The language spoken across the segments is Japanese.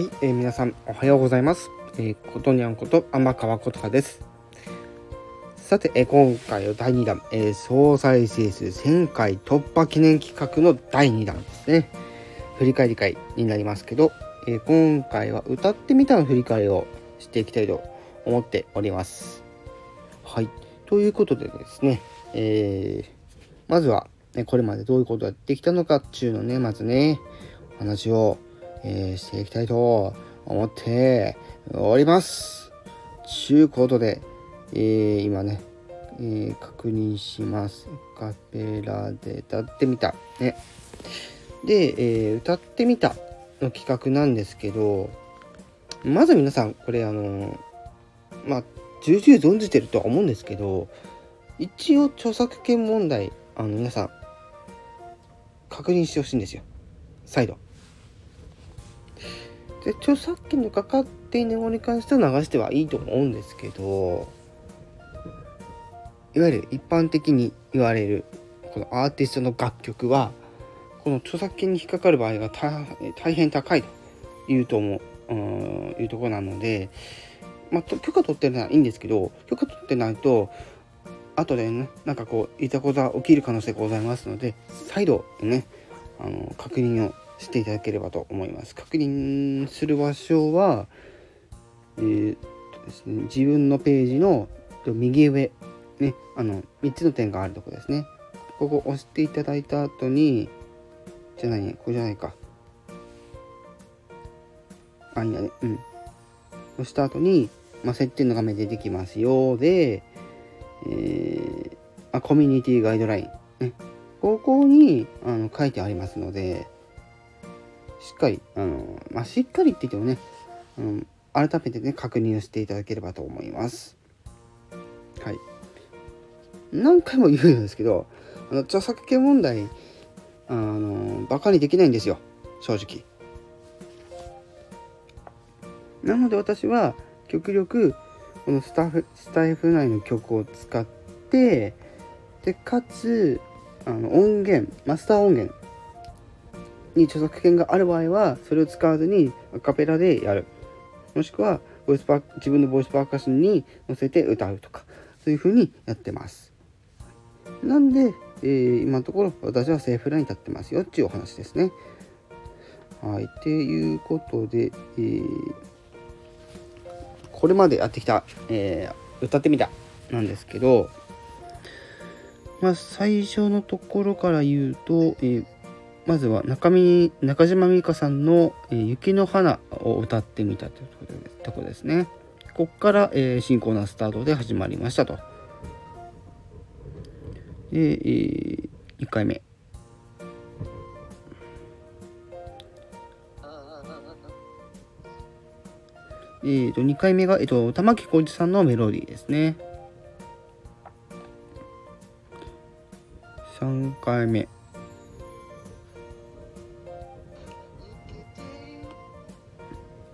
はい、えー、皆さんおはようございます。えー、ことにゃんこと天川ことかです。さて、えー、今回の第2弾、えー、総再生数1000回突破記念企画の第2弾ですね。振り返り会になりますけど、えー、今回は歌ってみたの振り返りをしていきたいと思っております。はい、ということでですね、えー、まずは、ね、これまでどういうことやってきたのかっていうのね、まずね、お話をえー、していきたいと思っております。ちゅうことで、えー、今ね、えー、確認します。カペラで歌ってみた。ね。で、えー、歌ってみたの企画なんですけど、まず皆さん、これあのまあ、重々存じてるとは思うんですけど、一応著作権問題、あの皆さん、確認してほしいんですよ。再度。で著作権のかかっていないものに関しては流してはいいと思うんですけどいわゆる一般的に言われるこのアーティストの楽曲はこの著作権に引っかかる場合が大変高いというと思う、うん、いうとこなので、まあ、許可取ってるのはいいんですけど許可取ってないと後でねなんかこういたことが起きる可能性がございますので再度ねあの確認をしていただければと思います。確認する場所は、えーとですね、自分のページの右上、ね、あの3つの点があるところですね。ここ押していただいた後に、じゃないね、ここじゃないか。あ、いいんだね。うん。押した後に、まあ、設定の画面出てきますよで、えー、あコミュニティガイドライン、ね、ここにあの書いてありますので、しっかり、あの、まあ、しっかりって言ってもね、うん、改めてね、確認をしていただければと思います。はい。何回も言うんですけど、あの著作権問題、あの、バカにできないんですよ、正直。なので私は、極力、このスタッフ、スタイフ内の曲を使って、で、かつ、あの音源、マスター音源に著作権がある場合はそれを使わずにアカペラでやる。もしくはボイスパー自分のボイスパーカッションに乗せて歌うとかそういう風にやってます。なんで、えー、今のところ私はセーフラインに立ってますよっていうお話ですね。はいっていうことで、えー、これまでやってきた、えー、歌ってみたなんですけどまあ最初のところから言うと、えーまずは中身中島美嘉さんの、雪の花」を歌ってみたというとこですね。ここから、えー、新コーナースタートで始まりましたと。で、えー、1回目。えーと、2回目が、えーと、玉置浩二さんのメロディーですね。3回目。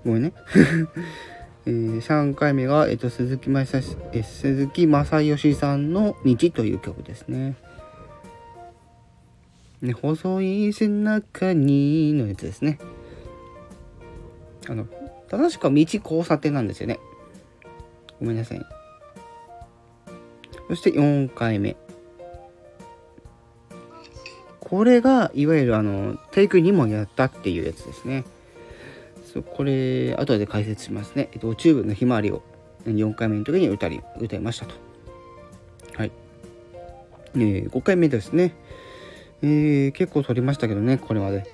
ごめんね。えー、3回目が、えっと、鈴木正え鈴木正義さんの「道」という曲ですね。ね細い背中にのやつですね。あの、正しくは道交差点なんですよね。ごめんなさい。そして4回目。これが、いわゆるあの、テイク2もやったっていうやつですね。そうこれ後で解説しますね、えっと、チューブのひまわりを4回目の時に歌り歌いましたと。はい、えー、5回目ですね、えー、結構取りましたけどねこれまで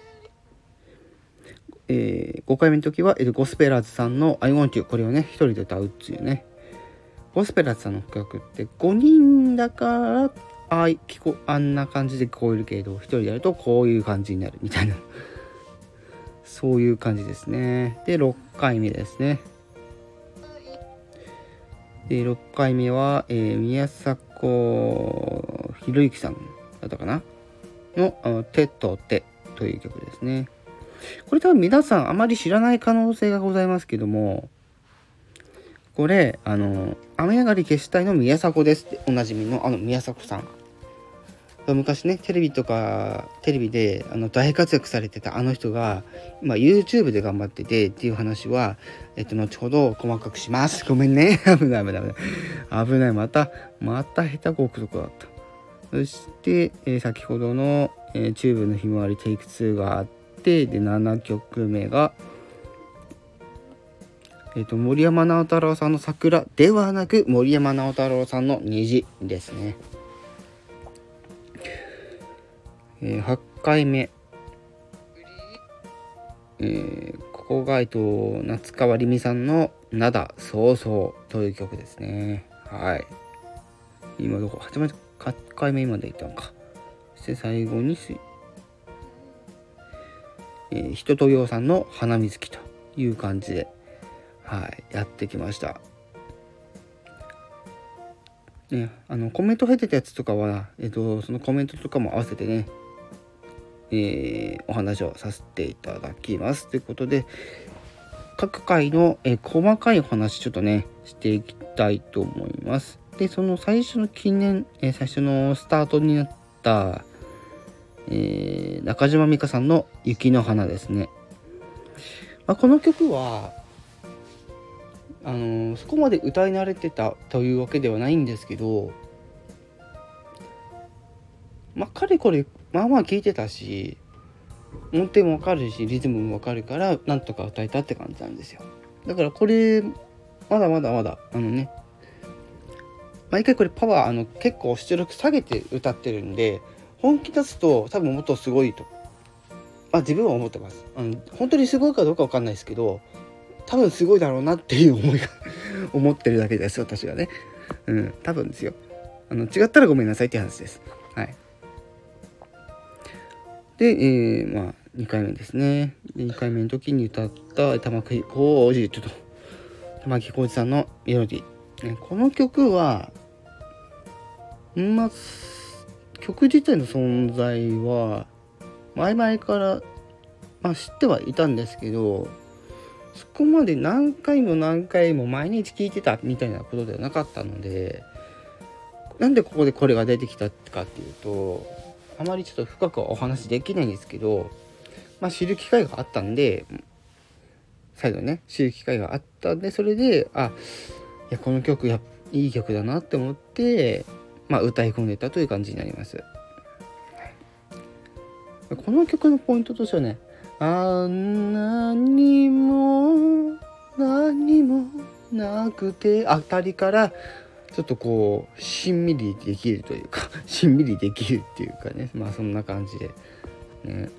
えー、5回目の時は、えー、ゴスペラーズさんの「I want you」これをね一人で歌うっていうね。ゴスペラーズさんの曲って5人だからあ聞こあんな感じで聞こえるけど一人でやるとこういう感じになるみたいな。そういう感じですね。で、6回目ですね。で、6回目は、えー、宮迫ひろゆきさんだったかな？の「手と手」という曲ですね。これ多分皆さんあまり知らない可能性がございますけども、これ、あの、雨上がり消したいの宮迫ですっておなじみのあの宮迫さん昔ねテレビとかテレビであの大活躍されてたあの人が今 YouTube で頑張っててっていう話はえっと後ほど細かくします。ごめんね。危ない危ない危ない。危ない。またまた下手こくとこだった。そして、えー、先ほどの、えー、チューブのひまわりテイク2があってで7曲目がえーと、森山直太朗さんの桜ではなく森山直太朗さんの虹ですね。えー、8回目、えー、ここが、えっと、夏川りみさんの「灘そうそう」という曲ですね。はい。今どこ？始まり8回目までいったのか。そして最後にす、えー、人とようさんの「花水木」という感じで、はい、やってきました。ね、あのコメント入ってたやつとかは、えっと、そのコメントとかも合わせてねえー、お話をさせていただきます。ということで、各回の、えー、細かいお話ちょっとね、していきたいと思います。で、その最初の記念、えー、最初のスタートになった、え、中島美嘉さんの雪の花ですね。まあ、この曲は、あの、そこまで歌い慣れてたというわけではないんですけど、まあ、かれこれまあまあ聞いてたし音程もわかるしリズムもわかるからなんとか歌えたって感じなんですよ。だからこれまだまだまだあのね毎回これパワーあの結構出力下げて歌ってるんで本気出すと多分もっとすごいとあ自分は思ってます。あの本当にすごいかどうかわかんないですけど多分すごいだろうなっていう思いが 思ってるだけです私はね。うん多分ですよ。あの違ったらごめんなさいって話です。はい。で、えー、まあ、2回目ですね。で2回目の時に歌った玉置浩二、ちょっと、玉置浩二さんのメロディー。ね、この曲は、まあ、曲自体の存在は、前々から、まあ、知ってはいたんですけど、そこまで何回も何回も毎日聴いてたみたいなことではなかったので、なんでここでこれが出てきたかっていうと、あまりちょっと深くはお話できないんですけど、まあ、知る機会があったんで再度ね知る機会があったんでそれであいやこの曲やいい曲だなって思って、まあ、歌い込んでたという感じになります。この曲のポイントとしてはね「あんなにも何もなくて」あたりからちょっとこうしんみりできるというか しんみりできるっていうかね。まあそんな感じで。ね。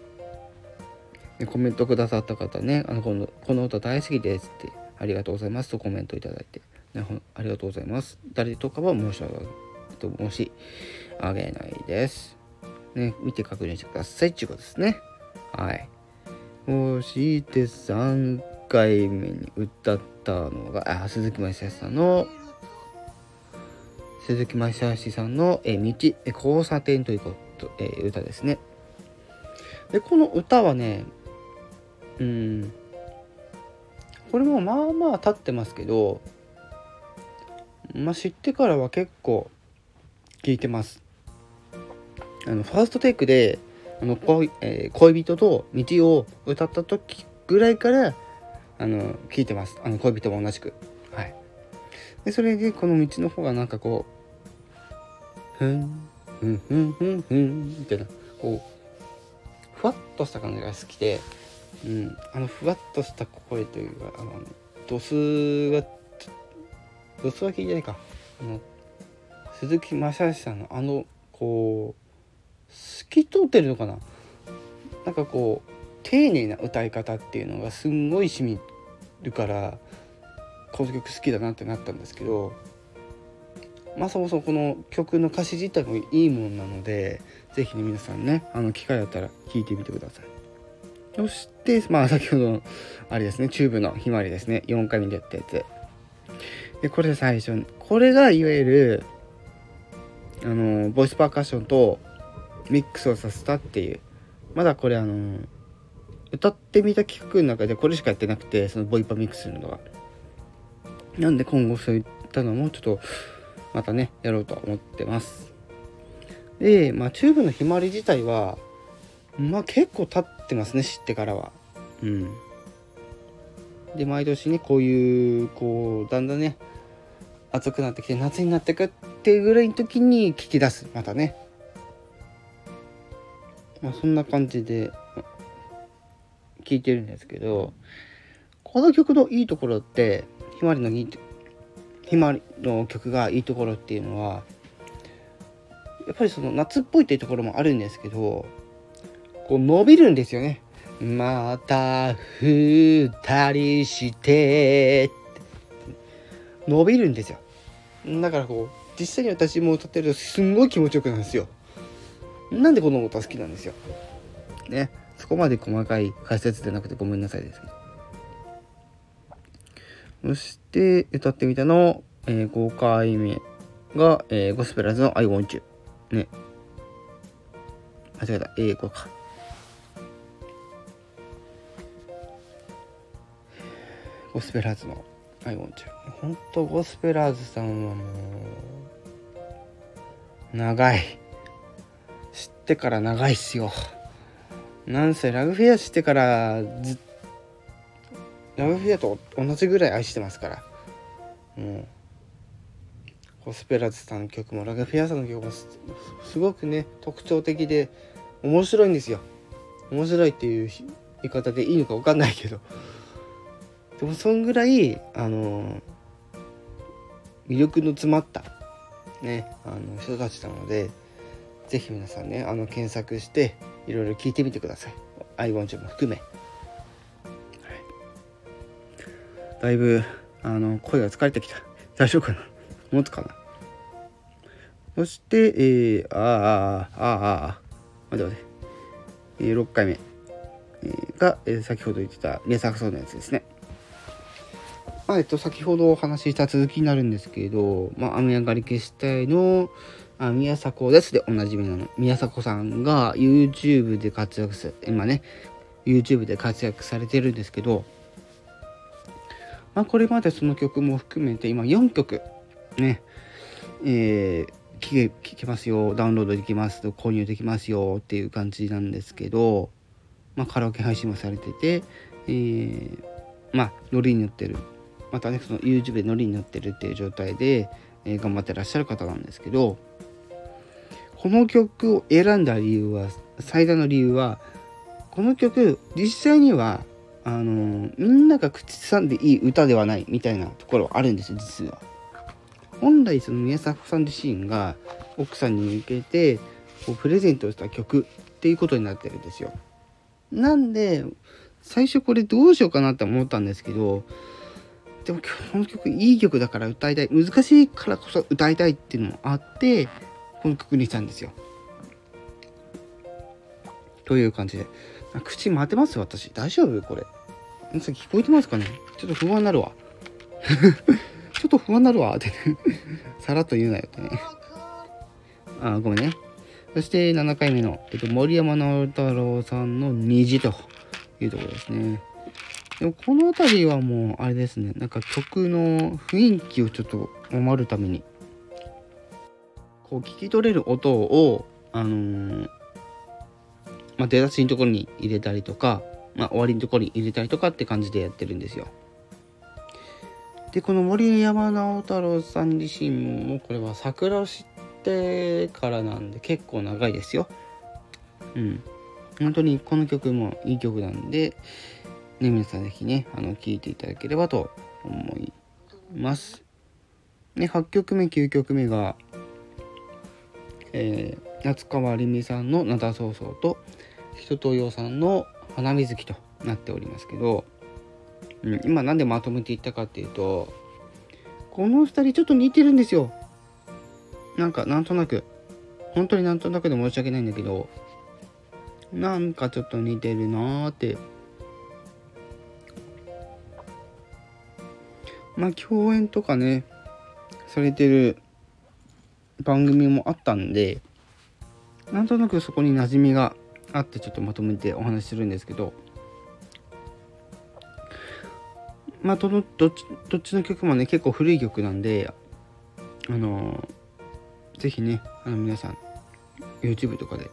でコメントくださった方ね。あのこのこの歌大好きですってありがとうございますとコメントいただいて、ね、ありがとうございます。誰とかは申し訳と申し上げないです。ね見て確認してくださいっていうことですね。はい。そして3回目に歌ったのがあ鈴木雅さんの鈴木正義さんの「え道交差点」ということ、え、歌ですね。でこの歌はねうんこれもまあまあ経ってますけど、まあ、知ってからは結構聴いてます。あのファーストテイクであの恋,、えー、恋人と道を歌った時ぐらいからあの聞いてますあの恋人も同じくはいでそれでこの道の方がなんかこうふんふんふんふんふんみたいなこうふわっとした感じが好きで、うん、あのふわっとした声というかあのドスがドスは聞いてないかあの鈴木正義さんのあのこう透き通ってるのかななんかこう丁寧な歌い方っていうのがすんごいしみるからこの曲好きだなってなったんですけどまあそもそもこの曲の歌詞自体もいいもんなので是非ね皆さんねあの機会あったら聴いてみてください。そしてまあ先ほどのあれですねチューブのひまわりですね。4回目でやったやつ。でこれ最初これがいわゆるあのボイスパーカッションとミックスをさせたっていう。まだこれあの歌ってみた企画の中でこれしかやってなくてそのボイパミックスするのがなんで今後そういったのもちょっとまたねやろうと思ってます。で、まあ、チューブのひまわり自体はまあ結構経ってますね知ってからは。うん。で毎年ねこういうこうだんだんね暑くなってきて夏になってくっていうぐらいの時に聞き出すまたね。まあそんな感じで聞いてるんですけどこの曲のいいところってひまわりのいいひまの曲がいいところっていうのはやっぱりその夏っぽいっていうところもあるんですけどこう伸びるんですよね。また二人して伸びるんですよ。だからこう実際に私も歌ってるとすんごい気持ちよくなるんですよ。なんでこの歌好きなんですよ。ね。そこまで細かい解説でなくてごめんなさいですけど。そして歌ってみたの、えー、5回目が、えー、ゴスペラーズの I want you。ね。間違えた。英語か。ゴスペラーズの I want you。本当ゴスペラーズさんはもう、長い。知ってから長いっすよ。なんせラグフェアしてからずっとラグフェアと同じぐらい愛してますから。もうゴスペラズさんの曲もラグフェアさんの曲もすごくね特徴的で面白いんですよ。面白いっていう言い方でいいのか分かんないけど。でもそんぐらいあの魅力の詰まったねあの人たちなので是非皆さんねあの検索していろいろ聞いてみてください。アイゴンチも含め、だいぶあの声が疲れてきた。大丈夫かな？持つかな？そして、えー、ああああああ待って待って、えー、6回目、えー、が、えー、先ほど言ってた名作そうのやつですね。まあえっと、先ほどお話しした続きになるんですけど、まあ、雨上がり消したいのあ宮迫です。でおなじみの宮迫さんが YouTube で活躍する今ね YouTube で活躍されてるんですけど、まあ、これまでその曲も含めて今4曲ねえー、聴け聴けますよ。ダウンロードできます購入できますよっていう感じなんですけど、まあ、カラオケ配信もされてて、えー、まあノリに乗ってる。またねその YouTube でノリに乗ってるっていう状態で、えー、頑張ってらっしゃる方なんですけどこの曲を選んだ理由は最大の理由はこの曲実際にはあのみんなが口ずさんでいい歌ではないみたいなところはあるんですよ実は。本来その宮迫さん自身が奥さんに向けてこうプレゼントした曲っていうことになってるんですよ。なんで最初これどうしようかなって思ったんですけどでもこの曲いい曲だから歌いたい難しいからこそ歌いたいっていうのもあってこの曲にしたんですよ。という感じで。口回ってます私。大丈夫？これ。皆さん聞こえてますかね？ちょっと不安になるわ。ちょっと不安になるわ。ってね。さらっと言うなよってね。あ、ごめんね。そして7回目の、えっと、森山直太朗さんの虹というところですね。でもこの辺りはもうあれですね。なんか曲の雰囲気をちょっと守るためにこう聞き取れる音を、あのー、まあ、出だしのところに入れたりとか、まあ、終わりのところに入れたりとかって感じでやってるんですよ。でこの森山直太朗さん自身もこれは桜を知ってからなんで結構長いですよ。うん。本当にこの曲もいい曲なんで、ね、皆さん是非ね、あの、聴いていただければと思います。ね、8曲目、9曲目が、えー、夏川りみさんの「灘そうそう」と人とよさんの「花水木」となっておりますけど、うん、今何でまとめていったかっていうとこの2人ちょっと似てるんですよ。なんかなんとなく。本当になんとなくで申し訳ないんだけどなんかちょっと似てるなーって。まあ共演とかねされてる番組もあったんでなんとなくそこに馴染みがあってちょっとまとめてお話しするんですけどまあどどっちどっちの曲もね結構古い曲なんであの是非ねあの皆さん YouTube とかで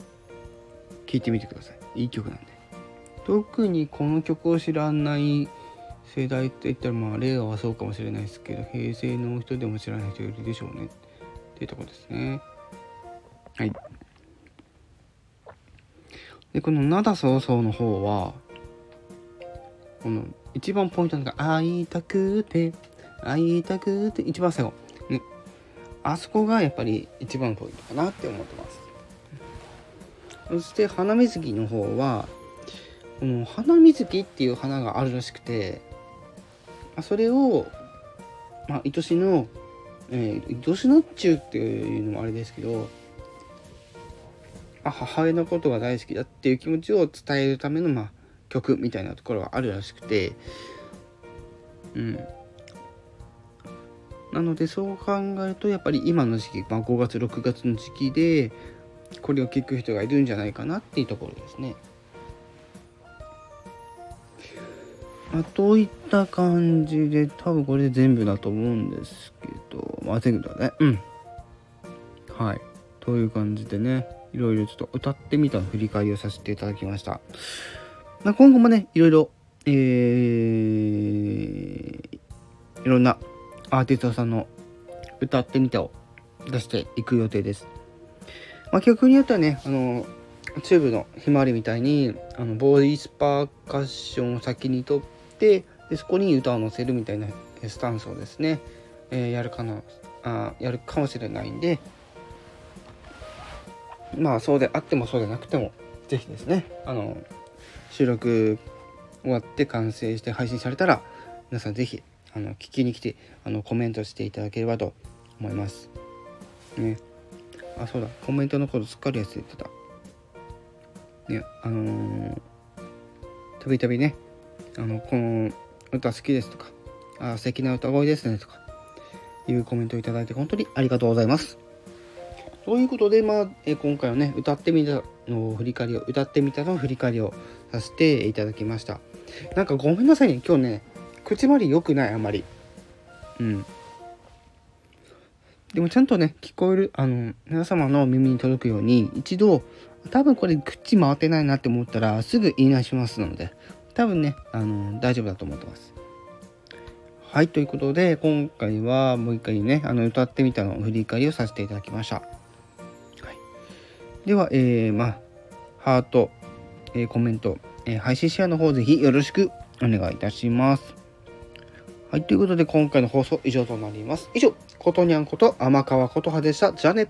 聴いてみてください。いい曲なんで。特にこの曲を知らない世代って言ったらまあ令和はそうかもしれないですけど平成の人でも知らない人いるでしょうね。っていうとこですね。はい。でこの「灘そうそう」の方はこの一番ポイントなのが「会いたくて会いたくて」一番最後。ね。あそこがやっぱり一番ポイントかなって思ってます。そして花水木の方はこの花水木っていう花があるらしくてそれを、まあ、愛しの、えー、愛しのっちゅうっていうのもあれですけどあ母親のことが大好きだっていう気持ちを伝えるための、まあ、曲みたいなところがあるらしくて。うん。なのでそう考えるとやっぱり今の時期、まあ、5月6月の時期でこれを聞く人がいるんじゃないかなっていうところですね。まあ、といった感じで多分これで全部だと思うんですけど。まあ全部だね。うん。はい。という感じでね。いろいろちょっと歌ってみたの振り返りをさせていただきました、まあ、今後もねいろいろえー、いろんなアーティストさんの歌ってみたを出していく予定です。まあ、曲によってはねあのチューブのひまわりみたいにあのボイスパーカッションを先に取ってでそこに歌を乗せるみたいなスタンスをですね、えー、やるかなあやるかもしれないんでまあそうであってもそうでなくても是非ですねあの収録終わって完成して配信されたら皆さん是非あの聞きに来てあのコメントしていただければと思います。ね。あそうだ。コメントのことすっかり忘れてた。ねあのたびたびねあのこの歌好きですとかあ素敵な歌声ですねとかいうコメントをいただいて本当にありがとうございます。ということで、まあ、え今回はね歌ってみたの振り返りを歌ってみたの振り返りをさせていただきましたなんかごめんなさいね今日ね口まり良くないあまりうんでもちゃんとね、聞こえる、あの、皆様の耳に届くように、一度、多分これ口回ってないなって思ったら、すぐ言い直しますので、多分ね、あの、大丈夫だと思ってます。はい、ということで、今回はもう一回ね、あの、歌ってみたの振り返りをさせていただきました。では、えー、まあ、ハート、えー、コメント、えー、配信シェアの方ぜひよろしくお願いいたします。はい、ということで今回の放送以上となります。以上、ことにゃんこと天川琴葉でした。じゃあね。